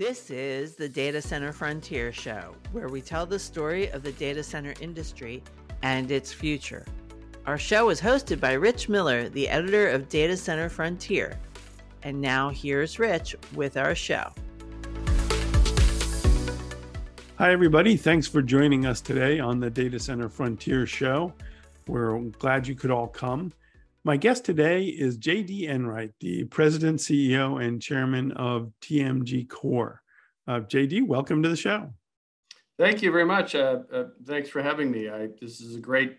This is the Data Center Frontier Show, where we tell the story of the data center industry and its future. Our show is hosted by Rich Miller, the editor of Data Center Frontier. And now here's Rich with our show. Hi, everybody. Thanks for joining us today on the Data Center Frontier Show. We're glad you could all come. My guest today is JD Enright, the president, CEO, and chairman of TMGcore. Uh, JD, welcome to the show. Thank you very much. Uh, uh, thanks for having me. I, this is a great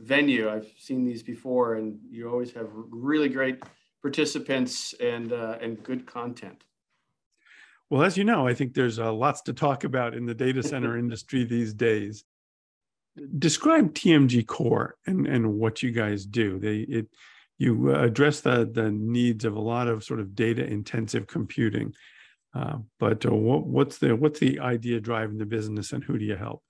venue. I've seen these before, and you always have really great participants and uh, and good content. Well, as you know, I think there's uh, lots to talk about in the data center industry these days describe TMGcore and and what you guys do. They it you address the the needs of a lot of sort of data intensive computing. Uh, but uh, what, what's the what's the idea driving the business, and who do you help?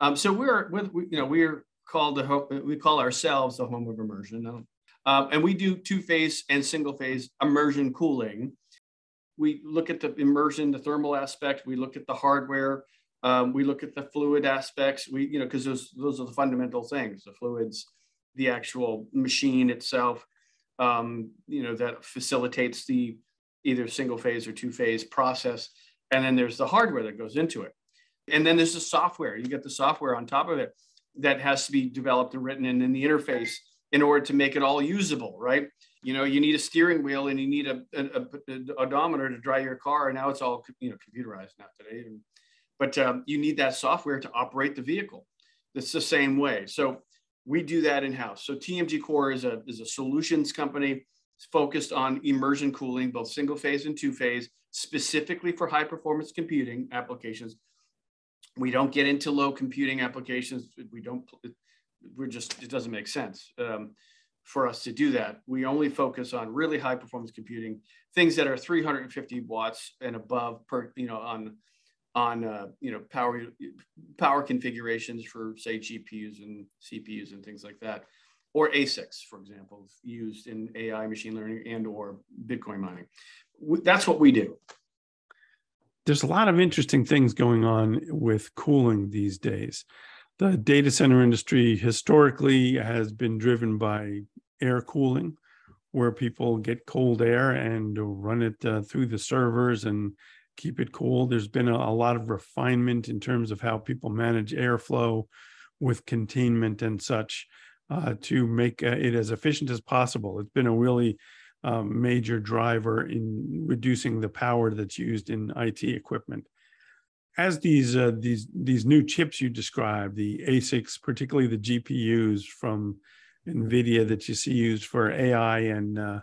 Um, so we're with you know we're called the we call ourselves the home of immersion, um, and we do two phase and single phase immersion cooling. We look at the immersion, the thermal aspect. We look at the hardware. Um, we look at the fluid aspects. We, you know, because those those are the fundamental things: the fluids, the actual machine itself, um, you know, that facilitates the either single phase or two phase process. And then there's the hardware that goes into it. And then there's the software. You get the software on top of it that has to be developed and written and in the interface in order to make it all usable, right? You know, you need a steering wheel and you need a, a, a, a odometer to drive your car. And now it's all you know computerized now today. And but um, you need that software to operate the vehicle. It's the same way. So we do that in house. So TMGcore is a, is a solutions company focused on immersion cooling, both single phase and two phase, specifically for high performance computing applications. We don't get into low computing applications. We don't, we're just, it doesn't make sense um, for us to do that. We only focus on really high performance computing, things that are 350 watts and above per, you know, on on uh, you know power power configurations for say GPUs and CPUs and things like that, or ASICs, for example, used in AI, machine learning, and or Bitcoin mining. That's what we do. There's a lot of interesting things going on with cooling these days. The data center industry historically has been driven by air cooling, where people get cold air and run it uh, through the servers and keep it cool. There's been a, a lot of refinement in terms of how people manage airflow with containment and such uh, to make uh, it as efficient as possible. It's been a really um, major driver in reducing the power that's used in IT equipment. As these uh, these these new chips you described, the ASICs, particularly the GPUs from NVIDIA that you see used for AI and uh,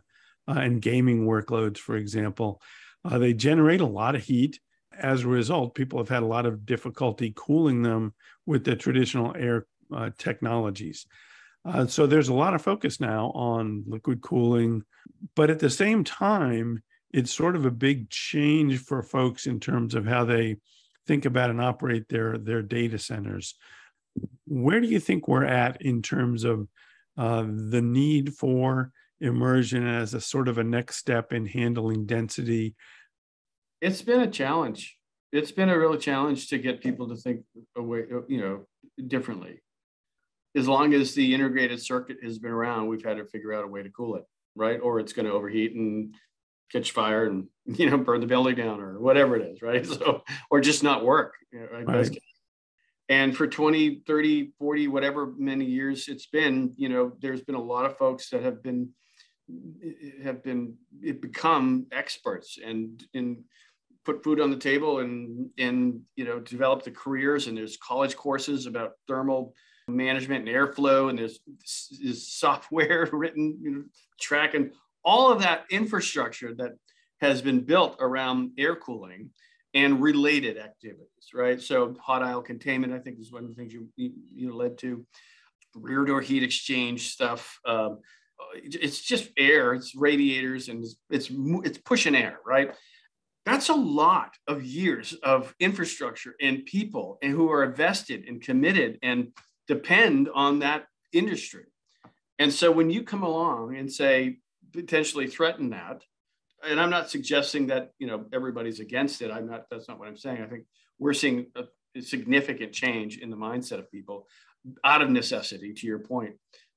uh, and gaming workloads, for example, uh, they generate a lot of heat. As a result, people have had a lot of difficulty cooling them with the traditional air uh, technologies. Uh, so there's a lot of focus now on liquid cooling, but at the same time, it's sort of a big change for folks in terms of how they think about and operate their their data centers. Where do you think we're at in terms of uh, the need for immersion as a sort of a next step in handling density? It's been a challenge. It's been a real challenge to get people to think away, you know, differently. As long as the integrated circuit has been around, we've had to figure out a way to cool it, right? Or it's going to overheat and catch fire and you know burn the building down or whatever it is, right? So or just not work. You know, right. And for 20, 30, 40, whatever many years it's been, you know, there's been a lot of folks that have been have been become experts and in put food on the table and and you know develop the careers. And there's college courses about thermal management and airflow and there's, software written you know tracking all of that infrastructure that has been built around air cooling and related activities right? So hot aisle containment i think is one of the things you you, know, led to. Rear door heat exchange stuff um, it's just air it's radiators and it's, it's pushing air right that's a lot of years of infrastructure and people and who are invested and committed and depend on that industry and so when you come along and say potentially threaten that and I'm not suggesting that you know everybody's against it. I'm not. That's not what I'm saying. I think we're seeing a significant change in the mindset of people out of necessity. To your point,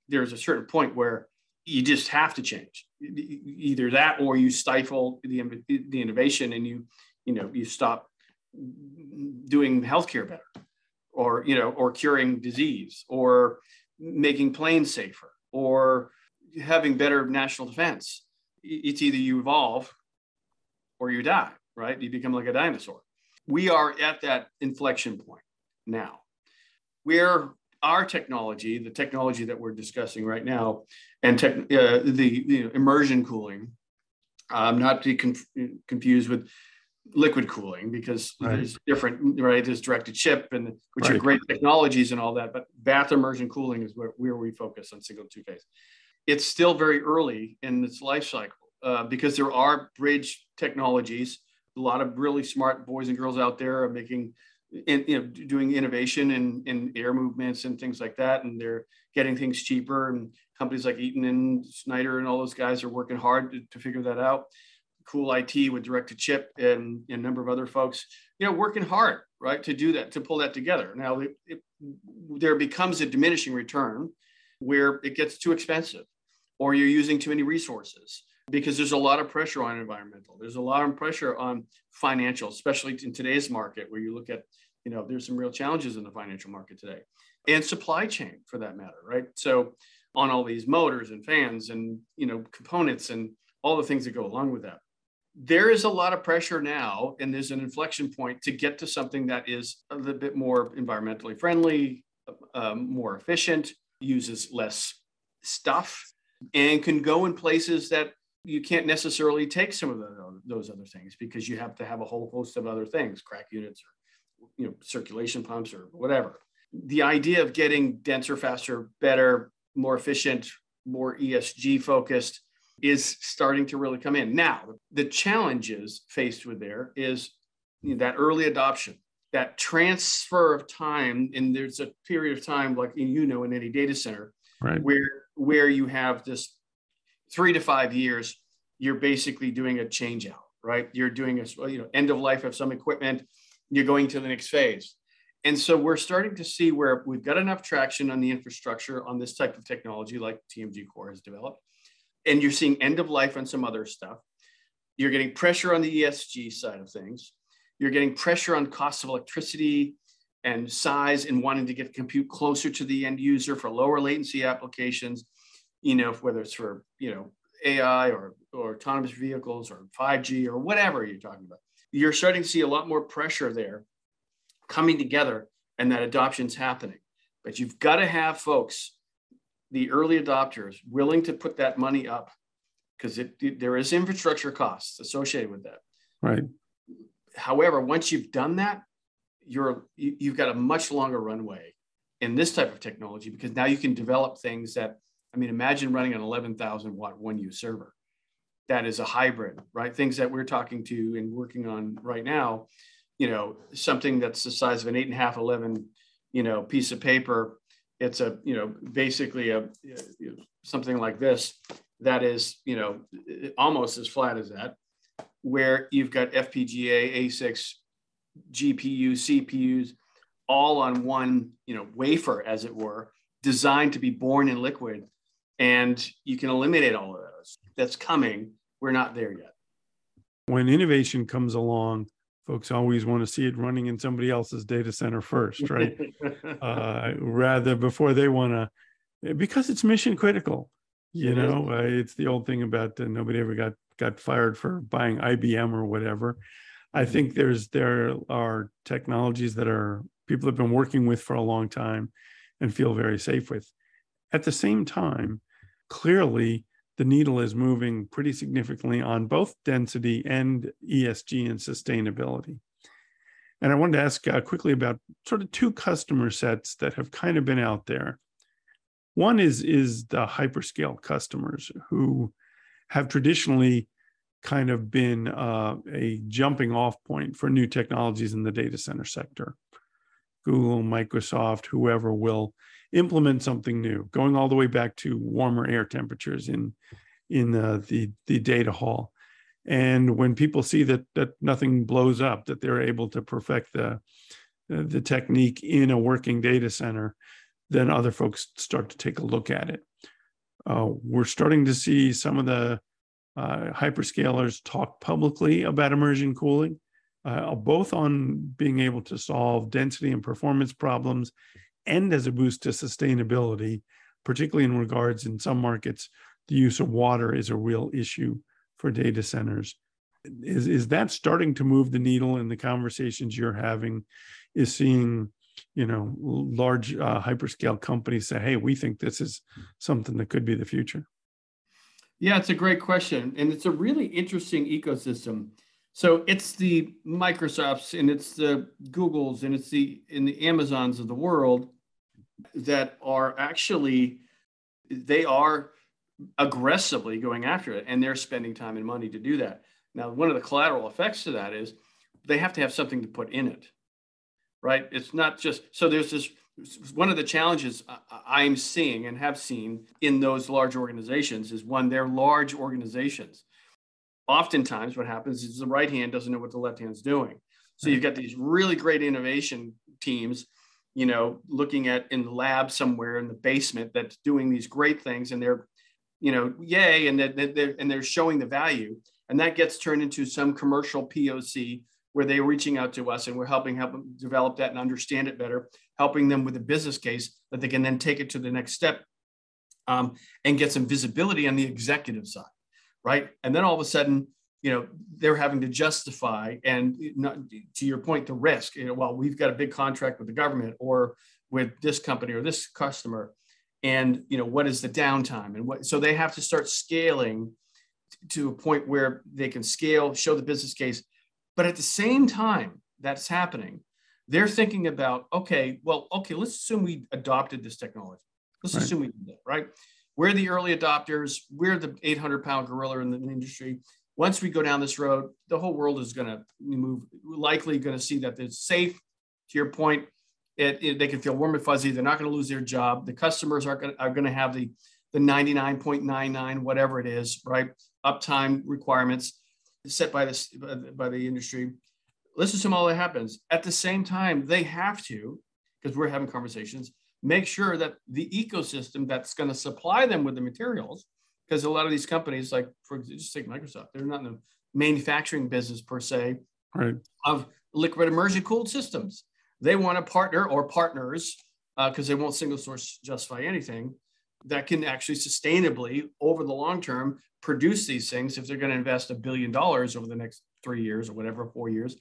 there's a certain point where you just have to change. Either that, or you stifle the the innovation, and you you know you stop doing healthcare better, or you know, or curing disease, or making planes safer, or having better national defense it's either you evolve or you die, right? You become like a dinosaur. We are at that inflection point now where our technology, the technology that we're discussing right now, and tech, uh, the you know, immersion cooling, um, not to be conf- confused with liquid cooling because right. there's different, right? There's direct to chip and which right. are great technologies and all that, but bath immersion cooling is where, where we focus on single two phase it's still very early in its life cycle uh, because there are bridge technologies. A lot of really smart boys and girls out there are making, in, you know, doing innovation in, in air movements and things like that, and they're getting things cheaper. And companies like Eaton and Schneider and all those guys are working hard to, to figure that out. CoolIT with direct to chip and, and, a number of other folks, you know, working hard, right, to do that, to pull that together. Now, it, it, there becomes a diminishing return where it gets too expensive or you're using too many resources because there's a lot of pressure on environmental. There's a lot of pressure on financial, especially in today's market where you look at, you know, there's some real challenges in the financial market today and supply chain for that matter, right? So on all these motors and fans and, you know, components and all the things that go along with that. There is a lot of pressure now, and there's an inflection point to get to something that is a little bit more environmentally friendly, um, more efficient, uses less stuff, and can go in places that you can't necessarily take some of the, those other things because you have to have a whole host of other things, CRAC units or you know circulation pumps or whatever. The idea of getting denser, faster, better, more efficient, more ESG focused is starting to really come in. Now, the challenges faced with there is that early adoption, that transfer of time, and there's a period of time, like you know, in any data center, right. where where you have this three to five years, you're basically doing a change out, right? You're doing a you know end of life of some equipment, you're going to the next phase. And so we're starting to see where we've got enough traction on the infrastructure on this type of technology like TMGcore has developed. And you're seeing end of life on some other stuff. You're getting pressure on the ESG side of things. You're getting pressure on cost of electricity and size and wanting to get compute closer to the end user for lower latency applications, you know, whether it's for, you know, AI or, or autonomous vehicles or 5G or whatever you're talking about. You're starting to see a lot more pressure there coming together and that adoption's happening. But you've got to have folks, the early adopters, willing to put that money up because there is infrastructure costs associated with that. Right. However, once you've done that, you're you, you've got a much longer runway in this type of technology because now you can develop things that I mean, imagine running an 11,000 watt one U server. That is a hybrid, right? Things that we're talking to and working on right now, you know, something that's the size of an eight and a half, 11, you know, piece of paper. It's a, you know, basically a, you know, something like this that is, you know, almost as flat as that, where you've got FPGA, ASICs, GPU, CPUs, all on one, you know, wafer, as it were, designed to be born in liquid. And you can eliminate all of. That's coming. We're not there yet. When innovation comes along, folks always want to see it running in somebody else's data center first, right? uh, rather before they want to, because it's mission critical. You it know, uh, it's the old thing about uh, nobody ever got got fired for buying IBM or whatever. I think there's there are technologies that are people have been working with for a long time and feel very safe with. At the same time, clearly the needle is moving pretty significantly on both density and ESG and sustainability. And I wanted to ask uh, quickly about sort of two customer sets that have kind of been out there. One is is the hyperscale customers who have traditionally kind of been uh, a jumping off point for new technologies in the data center sector. Google, Microsoft, whoever will implement something new, going all the way back to warmer air temperatures in in uh, the the data hall. And when people see that that nothing blows up, that they're able to perfect the the technique in a working data center, then other folks start to take a look at it. Uh, we're starting to see some of the uh, hyperscalers talk publicly about immersion cooling, uh, both on being able to solve density and performance problems and as a boost to sustainability, particularly in regards in some markets, the use of water is a real issue for data centers. Is, is that starting to move the needle in the conversations you're having? Is seeing you know large uh, hyperscale companies say hey we think this is something that could be the future yeah it's a great question and it's a really interesting ecosystem so it's the microsofts and it's the googles and it's the in the amazons of the world that are actually they are aggressively going after it and they're spending time and money to do that now one of the collateral effects to that is they have to have something to put in it right? It's not just so there's this one of the challenges I'm seeing and have seen in those large organizations is one, they're large organizations. Oftentimes, what happens is the right hand doesn't know what the left hand's doing. So you've got these really great innovation teams, you know, looking at in the lab somewhere in the basement that's doing these great things, and they're, you know, yay, and they're, and they're showing the value, and that gets turned into some commercial POC where they're reaching out to us and we're helping help them develop that and understand it better, helping them with a business case that they can then take it to the next step um, and get some visibility on the executive side, right? And then all of a sudden, you know, they're having to justify and not, to your point, the risk. You know, well, we've got a big contract with the government or with this company or this customer, and you know, what is the downtime and what? So they have to start scaling to a point where they can scale, show the business case, but at the same time that's happening, they're thinking about, okay, well, okay, let's assume we adopted this technology. Let's right. assume we did that, right? We're the early adopters. We're the 800 pound gorilla in the industry. Once we go down this road, the whole world is going to move, likely going to see that it's safe. To your point, it, it, they can feel warm and fuzzy. They're not going to lose their job. The customers are going are going to have the the 99.99 whatever it is, right? Uptime requirements set by this by the industry. Let's assume all that happens. At the same time, they have to, because we're having conversations, make sure that the ecosystem that's going to supply them with the materials, because a lot of these companies, like for just take Microsoft, they're not in the manufacturing business per se right. of liquid immersion cooled systems. They want a partner or partners because uh, they won't single source justify anything that can actually sustainably over the long term produce these things if they're going to invest a billion dollars over the next three years or whatever, four years,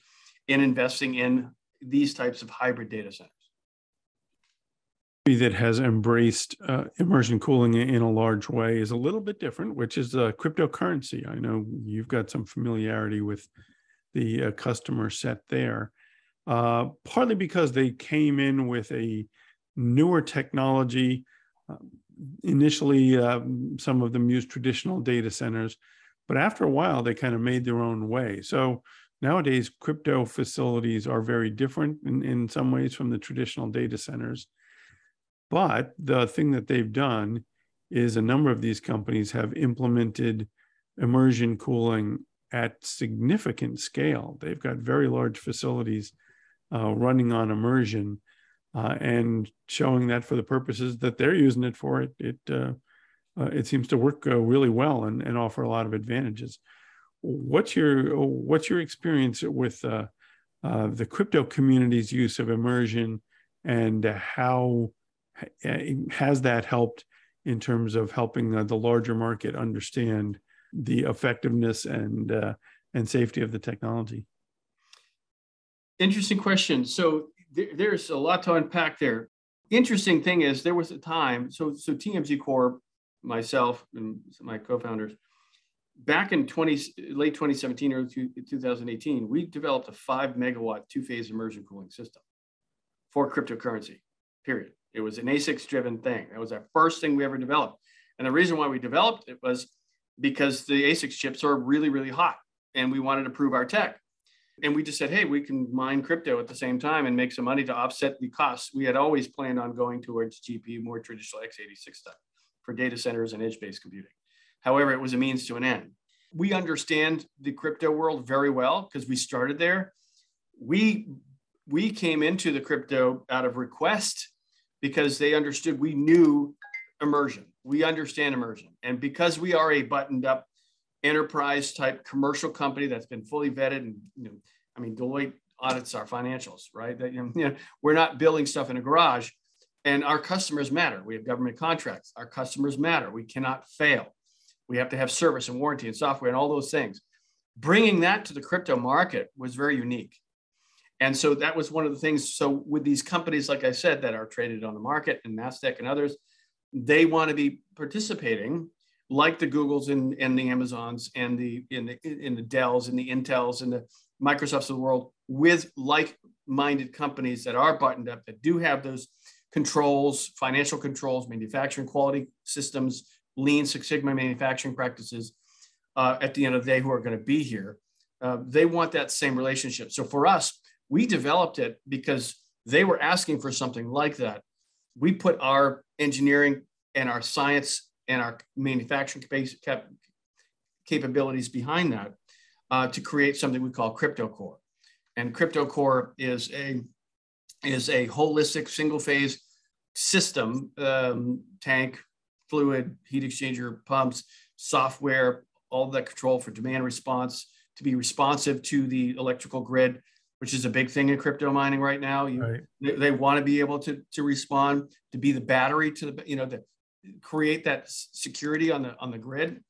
in investing in these types of hybrid data centers. That has embraced uh, immersion cooling in a large way is a little bit different, which is uh, cryptocurrency. I know you've got some familiarity with the uh, customer set there, uh, partly because they came in with a newer technology. Um, initially um, some of them used traditional data centers but after a while they kind of made their own way so nowadays crypto facilities are very different in, in some ways from the traditional data centers but the thing that they've done is a number of these companies have implemented immersion cooling at significant scale they've got very large facilities uh, running on immersion uh, and showing that for the purposes that they're using it for, it it uh, uh, it seems to work uh, really well and, and offer a lot of advantages. What's your what's your experience with uh, the crypto community's use of immersion, and how has that helped in terms of helping the larger market understand the effectiveness and uh, and safety of the technology? Interesting question. So there's a lot to unpack there. Interesting thing is there was a time, so so TMGcore, myself and my co-founders, back in 20 late 2017 or 2018, we developed a five megawatt two-phase immersion cooling system for cryptocurrency. Period. It was an ASICs driven thing. That was our first thing we ever developed. And the reason why we developed it was because the ASICs chips are really, really hot and we wanted to prove our tech. And we just said, hey, we can mine crypto at the same time and make some money to offset the costs. We had always planned on going towards GPU, more traditional x86 stuff for data centers and edge based computing. However, it was a means to an end. we understand the crypto world very well because we started there. We we came into the crypto out of request because they understood we knew immersion. We understand immersion. And because we are a buttoned up enterprise type commercial company that's been fully vetted and you know, I mean Deloitte audits our financials, right? That you know, we're not building stuff in a garage and our customers matter. We have government contracts. Our customers matter. We cannot fail. We have to have service and warranty and software and all those things. Bringing that to the crypto market was very unique. And so that was one of the things. So with these companies, like I said, that are traded on the market and NASDAQ and others, they want to be participating like the Googles and, and the Amazons and the in the in the Dells and the Intels and the Microsofts of the world with like-minded companies that are buttoned up that do have those controls, financial controls, manufacturing quality systems, lean Six Sigma manufacturing practices uh, at the end of the day who are going to be here. Uh, they want that same relationship. So for us, we developed it because they were asking for something like that. We put our engineering and our science and our manufacturing cap- capabilities behind that uh, to create something we call Crypto Core. And Crypto Core is a is a holistic single phase system, um, tank, fluid, heat exchanger, pumps, software, all that control for demand response to be responsive to the electrical grid which is a big thing in crypto mining right now. You, right. They, they want to be able to, to respond, to be the battery to the, you know, to create that security on the on the grid.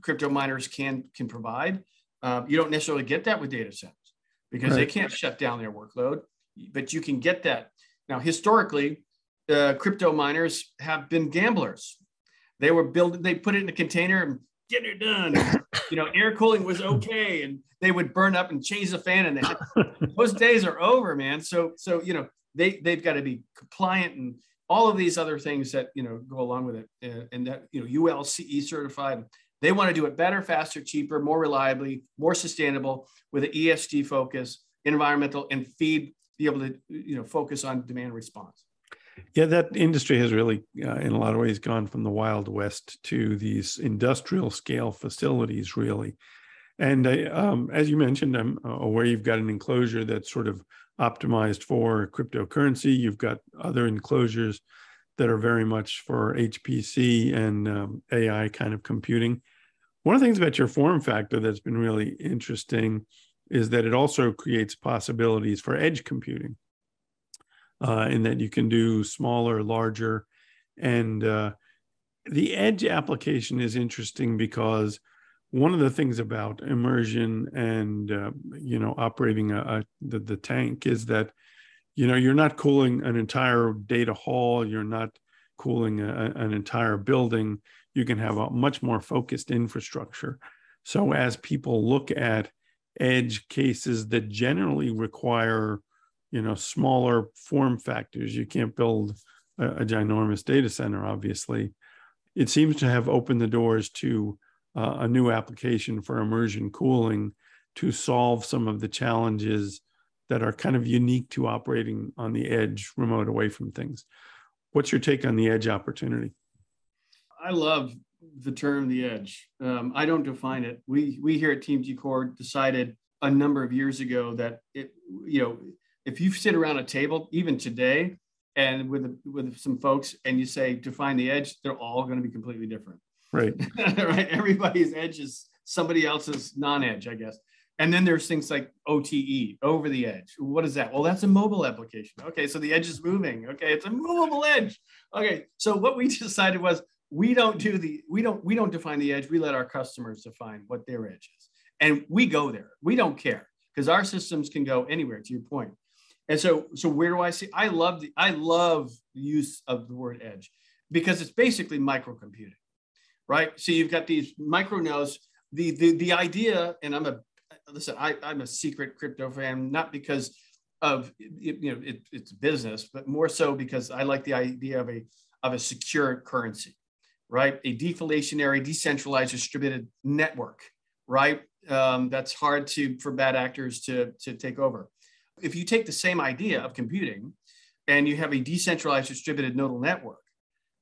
Crypto miners can can provide. Uh, you don't necessarily get that with data centers because right. they can't shut down their workload, but you can get that. Now, historically, uh, crypto miners have been gamblers. They were building, they put it in a container and get it done. you know, air cooling was okay, and they would burn up and change the fan, and had, those days are over, man. So, so you know, they they've got to be compliant and all of these other things that you know go along with it, and, and that you know ULCE certified. They want to do it better, faster, cheaper, more reliably, more sustainable, with an ESG focus, environmental, and feed be able to you know focus on demand response. Yeah, that industry has really, uh, in a lot of ways, gone from the Wild West to these industrial scale facilities, really. And I, um, as you mentioned, I'm aware you've got an enclosure that's sort of optimized for cryptocurrency. You've got other enclosures that are very much for HPC and um, AI kind of computing. One of the things about your form factor that's been really interesting is that it also creates possibilities for edge computing uh, in that you can do smaller, larger. And uh, the edge application is interesting because one of the things about immersion and uh, you know operating a, a, the, the tank is that you know you're not cooling an entire data hall. You're not cooling a, an entire building. You can have a much more focused infrastructure. So as people look at edge cases that generally require you know smaller form factors. You can't build a, a ginormous data center obviously. It seems to have opened the doors to uh, a new application for immersion cooling to solve some of the challenges that are kind of unique to operating on the edge remote away from things. What's your take on the edge opportunity? I love the term the edge. Um, i don't define it. We we here at TMGcore decided a number of years ago that it you know if you sit around a table, even today, and with with some folks, and you say define the edge, they're all going to be completely different. Right. right. Everybody's edge is somebody else's non-edge, I guess. And then there's things like OTE, over the edge. What is that? Well, that's a mobile application. Okay, so the edge is moving. Okay, it's a movable edge. Okay, so what we decided was we don't do the we don't we don't define the edge. We let our customers define what their edge is, and we go there. We don't care because our systems can go anywhere. To your point, and so, so where do I see? I love the I love the use of the word edge because it's basically microcomputing, right? So you've got these micro nodes. The the the idea, and I'm a listen. I, I'm a secret crypto fan, not because of you know it, it's business, but more so because I like the idea of a of a secure currency, right? A deflationary, decentralized, distributed network, right? Um, that's hard to for bad actors to to take over if you take the same idea of computing and you have a decentralized distributed nodal network,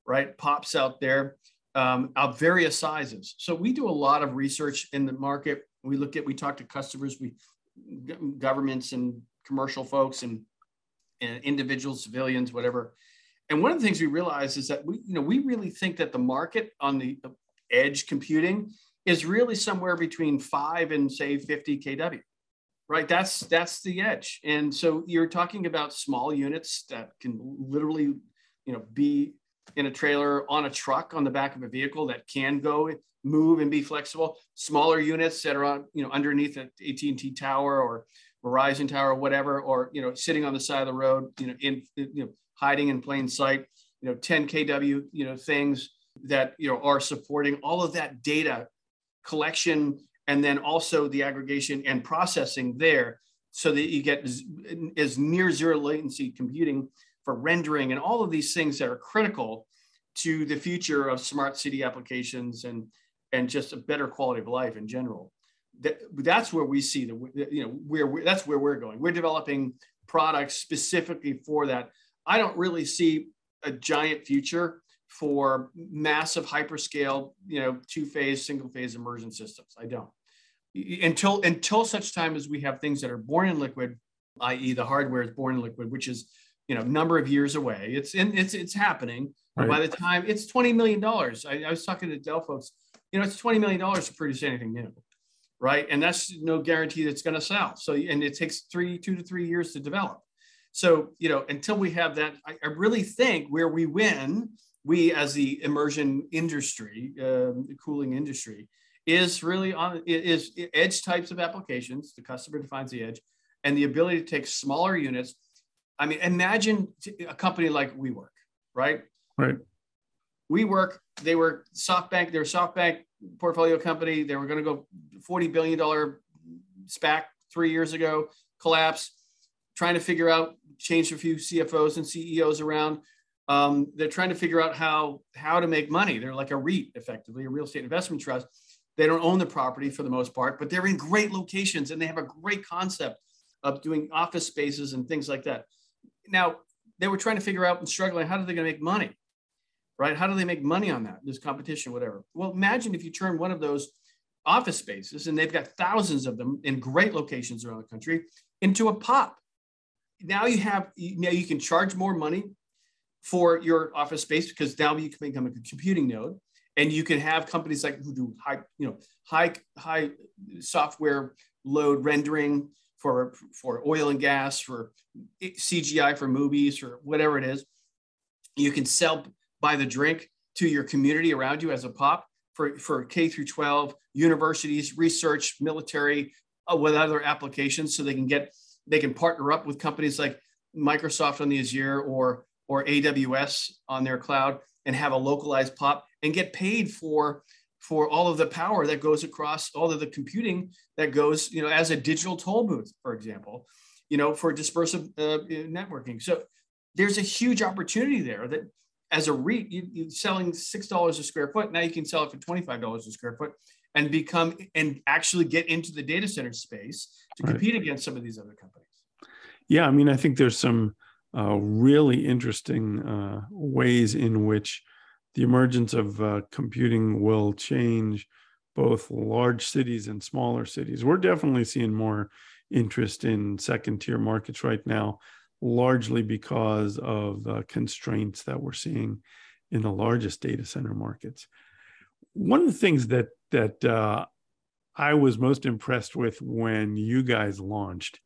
right, pops out there, um, of various sizes. So we do a lot of research in the market. We look at, we talk to customers, we governments and commercial folks and, and individuals, civilians, whatever. And one of the things we realize is that we, you know, we really think that the market on the edge computing is really somewhere between five and say 50 kW right that's that's the edge. And so you're talking about small units that can literally you know be in a trailer on a truck on the back of a vehicle that can go move and be flexible. Smaller units that are on you know underneath an AT&T tower or Verizon tower or whatever or you know sitting on the side of the road you know in you know hiding in plain sight you know 10 kW you know things that you know are supporting all of that data collection and then also the aggregation and processing there so that you get as near zero latency computing for rendering and all of these things that are critical to the future of smart city applications and and just a better quality of life in general. That, that's where we see the you know where that's where we're going. We're developing products specifically for that. I don't really see a giant future for massive hyperscale you know two phase single phase immersion systems. I don't until until such time as we have things that are born in liquid, i.e., the hardware is born in liquid, which is you know number of years away. It's in, it's it's happening. Right. By the time it's twenty million dollars, I, I was talking to Dell folks. You know, it's twenty million dollars to produce anything new, right? And that's no guarantee that it's going to sell. So, and it takes three, two to three years to develop. So, you know, until we have that, I, I really think where we win, we as the immersion industry, uh, the cooling industry, is really on is edge types of applications. The customer defines the edge, and the ability to take smaller units. I mean, imagine a company like WeWork, right? Right. WeWork, they were SoftBank, they're a SoftBank portfolio company. They were going to go $40 billion SPAC three years ago, collapse, trying to figure out, change a few CFOs and CEOs around. Um, they're trying to figure out how, how to make money. They're like a REIT, effectively, a real estate investment trust. They don't own the property for the most part, but they're in great locations and they have a great concept of doing office spaces and things like that. Now, they were trying to figure out and struggling how are they going to make money? Right? How do they make money on that? This competition, whatever. Well, imagine if you turn one of those office spaces, and they've got thousands of them in great locations around the country, into a pop. Now you have now you can charge more money for your office space because now you can become a computing node and you can have companies like who do high you know high high software load rendering for for oil and gas for cgi for movies or whatever it is. You can sell by the drink to your community around you as a pop for, for k through 12 universities research military uh, with other applications. So they can get they can partner up with companies like microsoft on the azure or or aws on their cloud and have a localized pop and get paid for for all of the power that goes across all of the computing that goes you know as a digital toll booth for example you know for dispersive uh, networking so there's a huge opportunity there that as a REIT, you, are selling six dollars a square foot. Now you can sell it for twenty five dollars a square foot, and become and actually get into the data center space to right. compete against some of these other companies. Yeah, I mean, I think there's some uh, really interesting uh, ways in which the emergence of uh, computing will change both large cities and smaller cities. We're definitely seeing more interest in second tier markets right now, largely because of the constraints that we're seeing in the largest data center markets. One of the things that that uh, I was most impressed with when you guys launched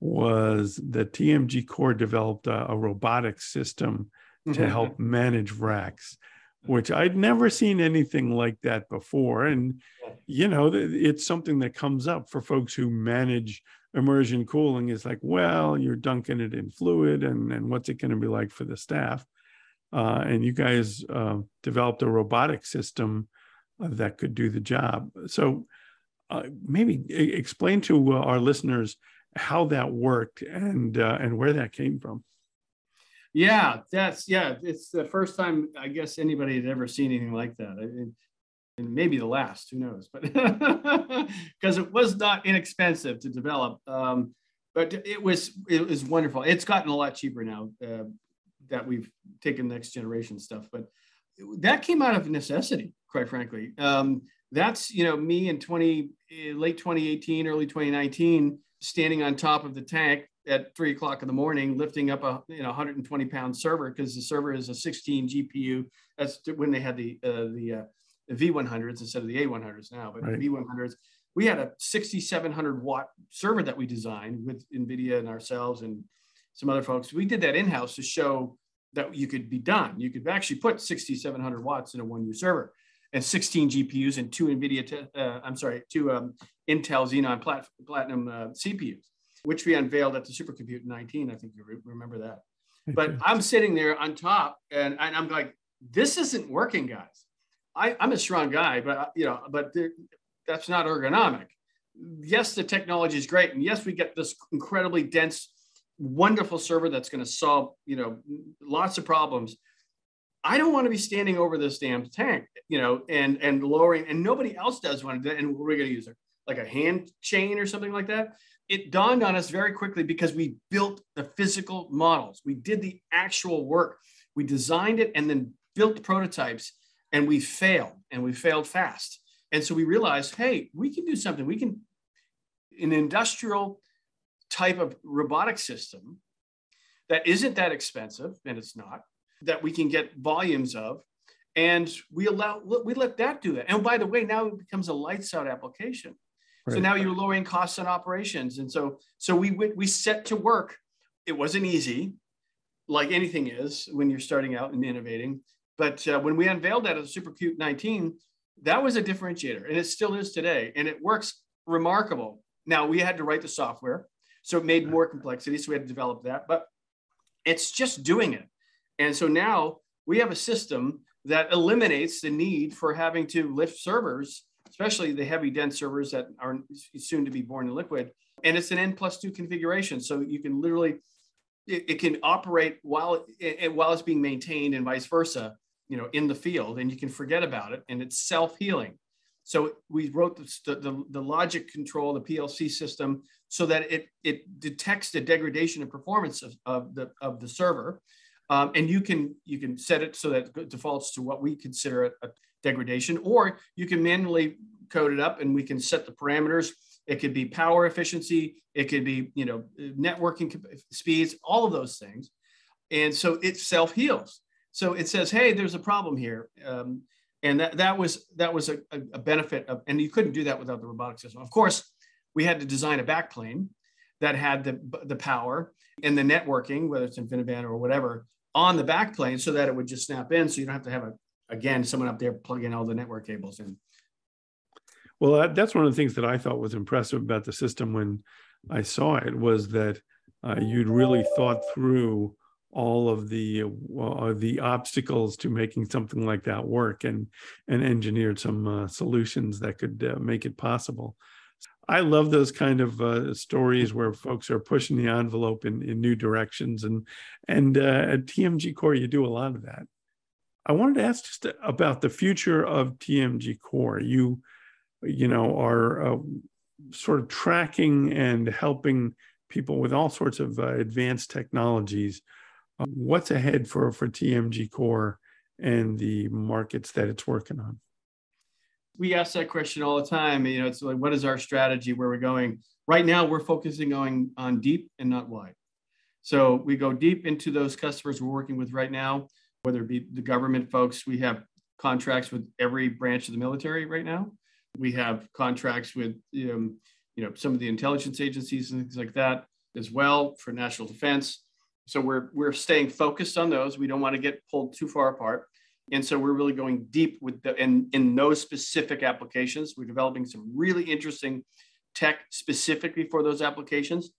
was that TMGcore developed a, a robotics system to mm-hmm. help manage racks which I'd never seen anything like that before. And, you know, it's something that comes up for folks who manage immersion cooling is like, well, you're dunking it in fluid and, and what's it going to be like for the staff? Uh, and you guys uh, developed a robotic system that could do the job. So uh, maybe explain to uh, our listeners how that worked and uh, and where that came from. Yeah, that's yeah. It's the first time I guess anybody had ever seen anything like that, and, and maybe the last. Who knows? But because it was not inexpensive to develop, um, but it was it was wonderful. It's gotten a lot cheaper now uh, that we've taken next generation stuff. But that came out of necessity, quite frankly. Um, that's you know me in 20 late 2018, early 2019, standing on top of the tank at three o'clock in the morning, lifting up a you know 120 pound server because the server is a 16 GPU. That's when they had the uh, the, uh, V100s instead of the A100s now, but right. the V100s. We had a 6,700 watt server that we designed with NVIDIA and ourselves and some other folks. We did that in house to show that you could be done. You could actually put 6,700 watts in a one U server and 16 GPUs and two NVIDIA, uh, I'm sorry, two um, Intel Xeon Plat- Platinum uh, CPUs which we unveiled at the Supercompute in 19. I think you re- remember that. But I'm sitting there on top and, and I'm like, this isn't working, guys. I, I'm a strong guy, but uh, you know, but that's not ergonomic. Yes, the technology is great, and yes, we get this incredibly dense, wonderful server that's going to solve you know lots of problems. I don't want to be standing over this damn tank, you know, and and lowering, and nobody else does want to. And we're going to use it like a hand chain or something like that it dawned on us very quickly because we built the physical models. We did the actual work. We designed it and then built prototypes and we failed and we failed fast. And so we realized, hey, we can do something. We can, an industrial type of robotic system that isn't that expensive, and it's not, that we can get volumes of. And we allow, we let that do that. And by the way, now it becomes a lights out application. Right. So now you're lowering costs on operations. And so, so we we set to work. It wasn't easy, like anything is when you're starting out and innovating. But uh, when we unveiled that at Supercompute 19, that was a differentiator, and it still is today, and it works remarkable. Now we had to write the software, so it made more complexity. So we had to develop that, but it's just doing it. And so now we have a system that eliminates the need for having to lift servers especially the heavy dense servers that are soon to be born in liquid. And it's an N plus two configuration. So you can literally, it, it can operate while, it, while it's being maintained and vice versa, you know, in the field and you can forget about it and it's self-healing. So we wrote the, the, the, logic control, the PLC system, so that it, it detects the degradation of performance of, of, the, of the server. Um, and you can, you can set it so that it defaults to what we consider a, a degradation, or you can manually code it up and we can set the parameters. It could be power efficiency, it could be you know networking speeds, all of those things, and so it self heals. So it says, hey, there's a problem here, um, and that that was that was a, a benefit of, and you couldn't do that without the robotic system. Of course, we had to design a backplane that had the the power and the networking, whether it's InfiniBand or whatever, on the backplane, so that it would just snap in, so you don't have to have a again, someone up there plugging all the network cables in. Well, that's one of the things that I thought was impressive about the system when I saw it was that uh, you'd really thought through all of the uh, the obstacles to making something like that work and and engineered some uh, solutions that could uh, make it possible. I love those kind of uh, stories where folks are pushing the envelope in, in new directions and and uh, at TMGcore you do a lot of that. I wanted to ask just about the future of TMGcore. You, you know, are uh, sort of tracking and helping people with all sorts of uh, advanced technologies. Uh, what's ahead for for TMGcore and the markets that it's working on? We ask that question all the time. You know, it's like, what is our strategy? Where we're going? Right now, we're focusing on on deep and not wide. So we go deep into those customers we're working with right now whether it be the government folks. We have contracts with every branch of the military right now. We have contracts with um, you know some of the intelligence agencies and things like that as well for national defense. So we're we're staying focused on those. We don't want to get pulled too far apart. And so we're really going deep with the in, in those specific applications. We're developing some really interesting tech specifically for those applications.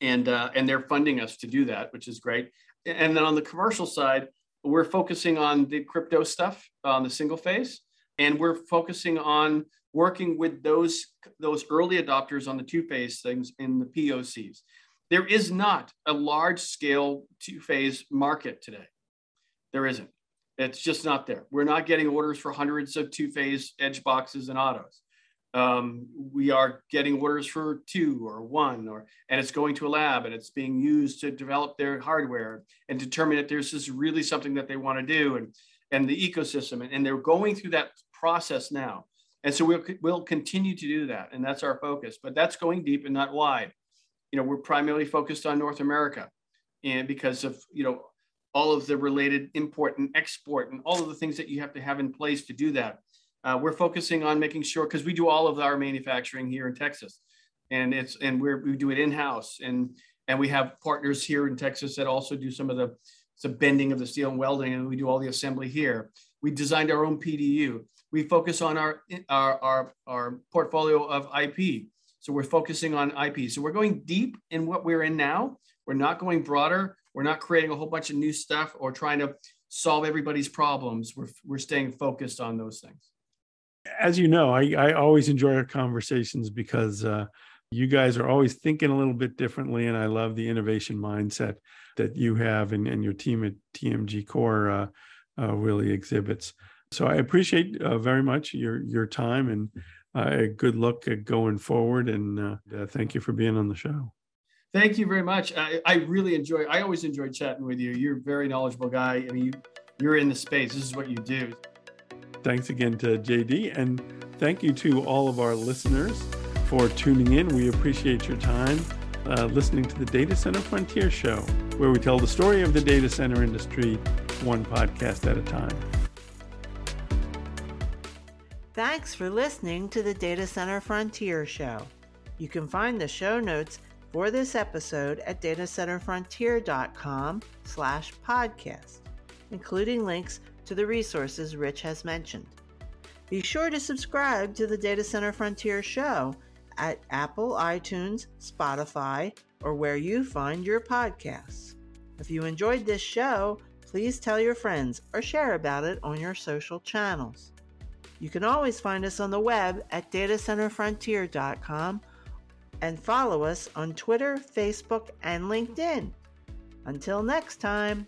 And uh, and they're funding us to do that, which is great. And then on the commercial side, we're focusing on the crypto stuff on the single phase, and we're focusing on working with those those early adopters on the two phase things in the POCs. There is not a large scale two phase market today. There isn't. It's just not there. We're not getting orders for hundreds of two phase edge boxes and autos um, we are getting orders for two or one or and it's going to a lab and it's being used to develop their hardware and determine if there's this is really something that they want to do and and the ecosystem. And, and they're going through that process now. And so we'll, we'll continue to do that. And that's our focus. But that's going deep and not wide. You know, we're primarily focused on North America. And because of, you know, all of the related import and export and all of the things that you have to have in place to do that. Uh, we're focusing on making sure because we do all of our manufacturing here in Texas, and it's and we're, we do it in house, and and we have partners here in Texas that also do some of the some bending of the steel and welding, and we do all the assembly here. We designed our own PDU. We focus on our our our, our portfolio of IP. So we're focusing on IP. So we're going deep in what we're in now. We're not going broader. We're not creating a whole bunch of new stuff or trying to solve everybody's problems. We're, we're staying focused on those things. As you know, I, I always enjoy our conversations because uh, you guys are always thinking a little bit differently. And I love the innovation mindset that you have and, and your team at TMGcore uh, uh, really exhibits. So I appreciate uh, very much your, your time and uh, a good luck at going forward. And uh, thank you for being on the show. Thank you very much. I, I, really enjoy. I always enjoy chatting with you. You're a very knowledgeable guy. I mean, you, you're in the space. This is what you do. Thanks again to JD, and thank you to all of our listeners for tuning in. We appreciate your time uh, listening to the Data Center Frontier Show, where we tell the story of the data center industry one podcast at a time. Thanks for listening to the Data Center Frontier Show. You can find the show notes for this episode at datacenterfrontier.com slash podcast, including links to the resources Rich has mentioned. Be sure to subscribe to the Data Center Frontier show at Apple, iTunes, Spotify, or where you find your podcasts. If you enjoyed this show, please tell your friends or share about it on your social channels. You can always find us on the web at datacenterfrontier.com and follow us on Twitter, Facebook, and LinkedIn. Until next time.